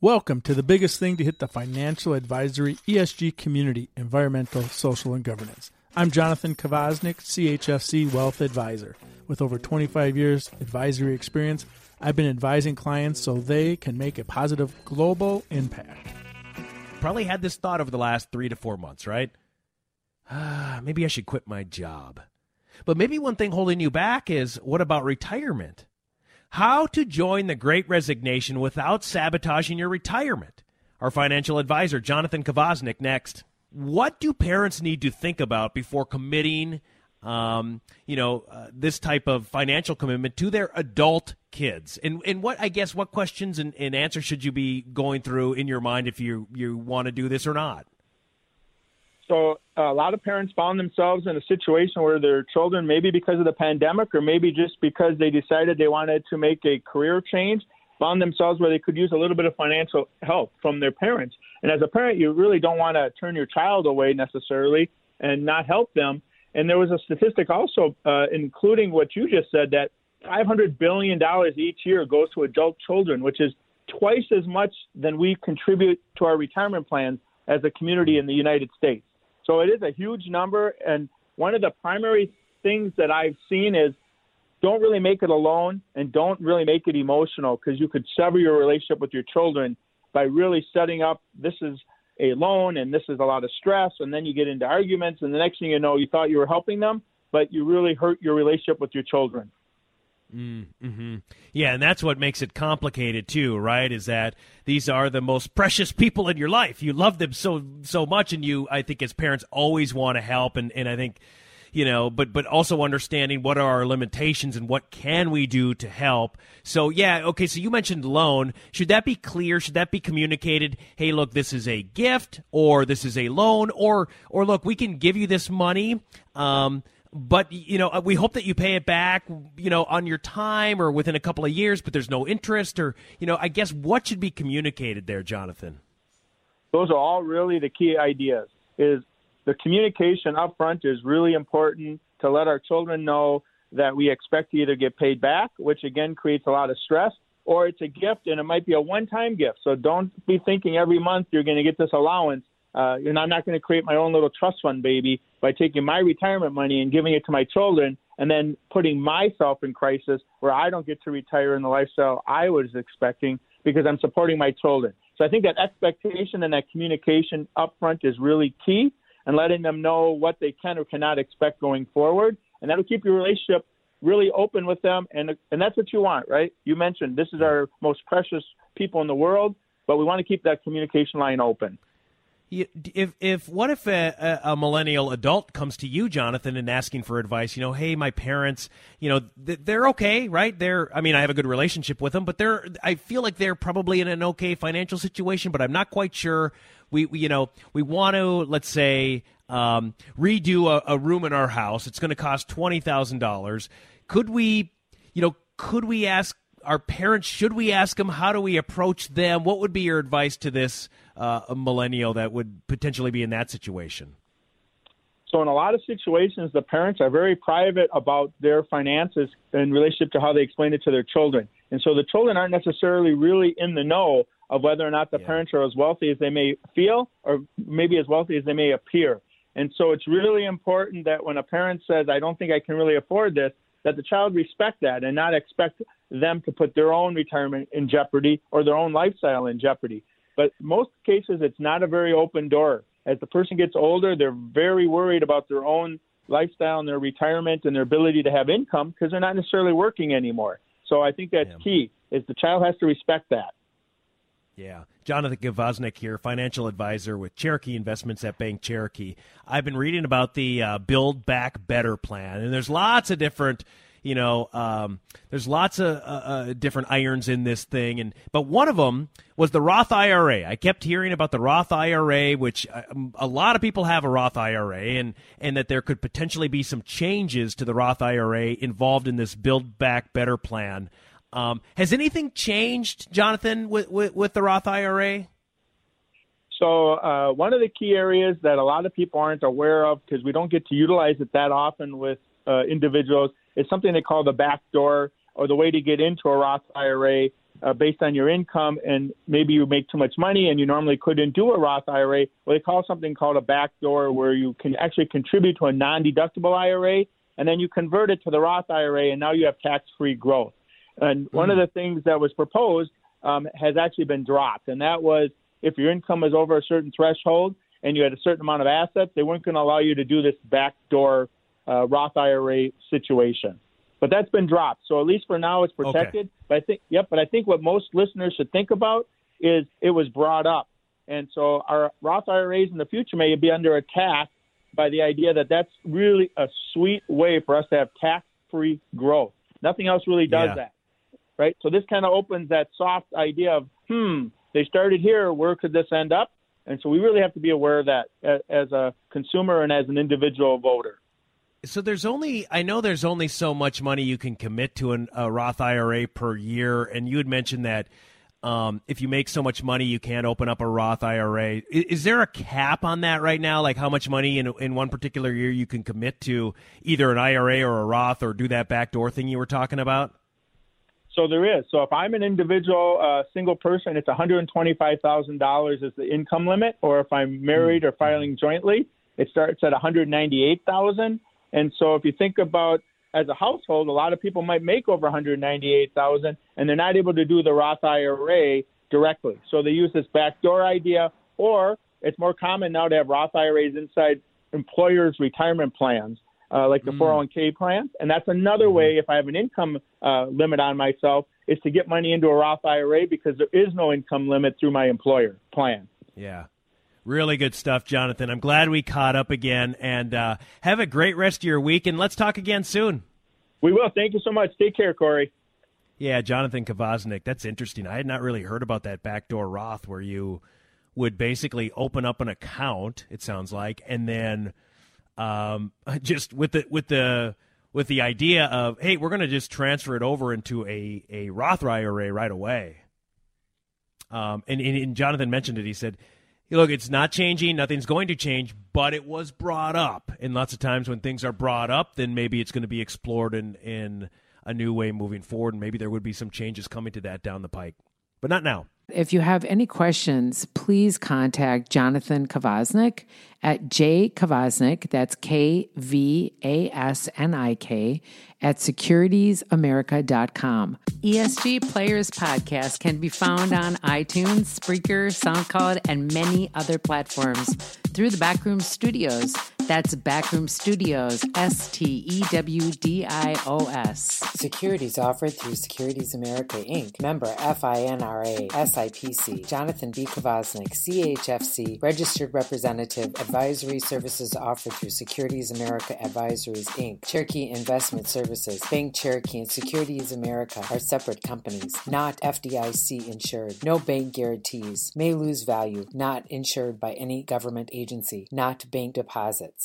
Welcome to the biggest thing to hit the financial advisory ESG community, environmental, social, and governance. I'm Jonathan Kvasnik, CHFC Wealth Advisor. With over 25 years advisory experience, I've been advising clients so they can make a positive global impact. Probably had this thought over the last three to four months, right? Ah, maybe I should quit my job. But maybe one thing holding you back is what about retirement? How to join the great resignation without sabotaging your retirement. Our financial advisor, Jonathan Kvasnik, next. What do parents need to think about before committing, um, you know, uh, this type of financial commitment to their adult kids? And and what I guess what questions and, and answers should you be going through in your mind if you you want to do this or not? So a lot of parents found themselves in a situation where their children, maybe because of the pandemic or maybe just because they decided they wanted to make a career change, found themselves where they could use a little bit of financial help from their parents. And as a parent, you really don't want to turn your child away necessarily and not help them. And there was a statistic also, uh, including what you just said, that $500 billion each year goes to adult children, which is twice as much than we contribute to our retirement plans as a community in the United States. So it is a huge number. And one of the primary things that I've seen is don't really make it alone and don't really make it emotional because you could sever your relationship with your children by really setting up this is a loan and this is a lot of stress. And then you get into arguments. And the next thing you know, you thought you were helping them, but you really hurt your relationship with your children. Mm-hmm. Yeah, and that's what makes it complicated too, right? Is that these are the most precious people in your life. You love them so so much, and you, I think, as parents, always want to help, and and I think, you know, but but also understanding what are our limitations and what can we do to help. So yeah, okay. So you mentioned loan. Should that be clear? Should that be communicated? Hey, look, this is a gift, or this is a loan, or or look, we can give you this money. Um, but you know we hope that you pay it back you know on your time or within a couple of years but there's no interest or you know i guess what should be communicated there jonathan? Those are all really the key ideas is the communication up front is really important to let our children know that we expect to either get paid back which again creates a lot of stress or it's a gift and it might be a one time gift. So don't be thinking every month you're going to get this allowance uh, and I'm not going to create my own little trust fund baby by taking my retirement money and giving it to my children and then putting myself in crisis where I don't get to retire in the lifestyle I was expecting because I'm supporting my children. So I think that expectation and that communication upfront is really key and letting them know what they can or cannot expect going forward. And that'll keep your relationship really open with them. And, and that's what you want, right? You mentioned this is our most precious people in the world, but we want to keep that communication line open if if what if a, a, millennial adult comes to you, Jonathan, and asking for advice? You know, hey, my parents, you know, they're okay, right? They're, I mean, I have a good relationship with them, but they're, I feel like they're probably in an okay financial situation, but I'm not quite sure. We, we you know, we want to, let's say, um, redo a, a room in our house. It's going to cost twenty thousand dollars. Could we, you know, could we ask our parents? Should we ask them? How do we approach them? What would be your advice to this? uh, millennial that would potentially be in that situation? So, in a lot of situations, the parents are very private about their finances in relationship to how they explain it to their children. And so the children aren't necessarily really in the know of whether or not the yeah. parents are as wealthy as they may feel or maybe as wealthy as they may appear. And so it's really important that when a parent says, I don't think I can really afford this, that the child respect that and not expect them to put their own retirement in jeopardy or their own lifestyle in jeopardy. But most cases, it's not a very open door. As the person gets older, they're very worried about their own lifestyle and their retirement and their ability to have income because they're not necessarily working anymore. So I think that's yeah. key. Is the child has to respect that. Yeah. Jonathan Kvasnik here, financial advisor with Cherokee Investments at Bank Cherokee. I've been reading about the uh, Build Back Better plan, and there's lots of different you know, um, there's lots of uh, uh, different irons in this thing, and but one of them was the Roth IRA. I kept hearing about the Roth IRA, which um, a lot of people have a Roth IRA, and and that there could potentially be some changes to the Roth IRA involved in this Build Back Better plan. Um, has anything changed, Jonathan, with, with, with the Roth IRA? So, uh, one of the key areas that a lot of people aren't aware of because we don't get to utilize it that often with uh, individuals it's something they call the back door or the way to get into a Roth IRA uh, based on your income, and maybe you make too much money and you normally couldn't do a Roth IRA. Well, they call something called a backdoor, where you can actually contribute to a non-deductible IRA, and then you convert it to the Roth IRA, and now you have tax-free growth. And mm-hmm. one of the things that was proposed um, has actually been dropped, and that was if your income is over a certain threshold and you had a certain amount of assets, they weren't going to allow you to do this backdoor uh, Roth IRA situation. But that's been dropped. So at least for now, it's protected. Okay. But I think, yep. But I think what most listeners should think about is it was brought up, and so our Roth IRAs in the future may be under attack by the idea that that's really a sweet way for us to have tax-free growth. Nothing else really does yeah. that, right? So this kind of opens that soft idea of, hmm, they started here. Where could this end up? And so we really have to be aware of that as a consumer and as an individual voter. So there's only I know there's only so much money you can commit to an, a Roth IRA per year, and you had mentioned that um, if you make so much money, you can't open up a Roth IRA. Is, is, there a cap on that right now? Like how much money in in one particular year you can commit to either an IRA or a Roth, or do that backdoor thing you were talking about? So there is. So if I'm an individual uh, single person, it's $125,000 is the income limit, or if I'm married or filing jointly, it starts at 198,000. And so if you think about as a household, a lot of people might make over 198,000 and they're not able to do the Roth IRA directly. So they use this backdoor idea or it's more common now to have Roth IRAs inside employers' retirement plans, uh, like the mm. 401k plans. And that's another mm-hmm. way, if I have an income uh, limit on myself, is to get money into a Roth IRA because there is no income limit through my employer plan. Yeah. Really good stuff, Jonathan. I'm glad we caught up again and uh, have a great rest of your week. And let's talk again soon. We will. Thank you so much. Take care, Corey. Yeah, Jonathan Kvasnik. That's interesting. I had not really heard about that backdoor Roth where you would basically open up an account. It sounds like, and then um, just with the with the with the idea of hey, we're going to just transfer it over into a a Roth IRA right away. Um, and, and Jonathan mentioned it. He said look, it's not changing. Nothing's going to change, but it was brought up. And lots of times when things are brought up, then maybe it's going to be explored in, in a new way moving forward. And maybe there would be some changes coming to that down the pike, but not now. If you have any questions, please contact Jonathan Kvasnik at J Kvasnik, that's K V A S N I K, at securitiesamerica.com. ESG Players Podcast can be found on iTunes, Spreaker, SoundCloud, and many other platforms through the Backroom Stewdios. That's Backroom Stewdios, S T E W D I O S. Securities offered through Securities America Inc., member FINRA, SIPC. Jonathan B. Kvasnik, CHFC, registered representative, advisory services offered through Securities America Advisories Inc., Cherokee Investment Services, Bank Cherokee, and Securities America are separate companies, not FDIC insured. No bank guarantees, may lose value, not insured by any government agency, not bank deposits.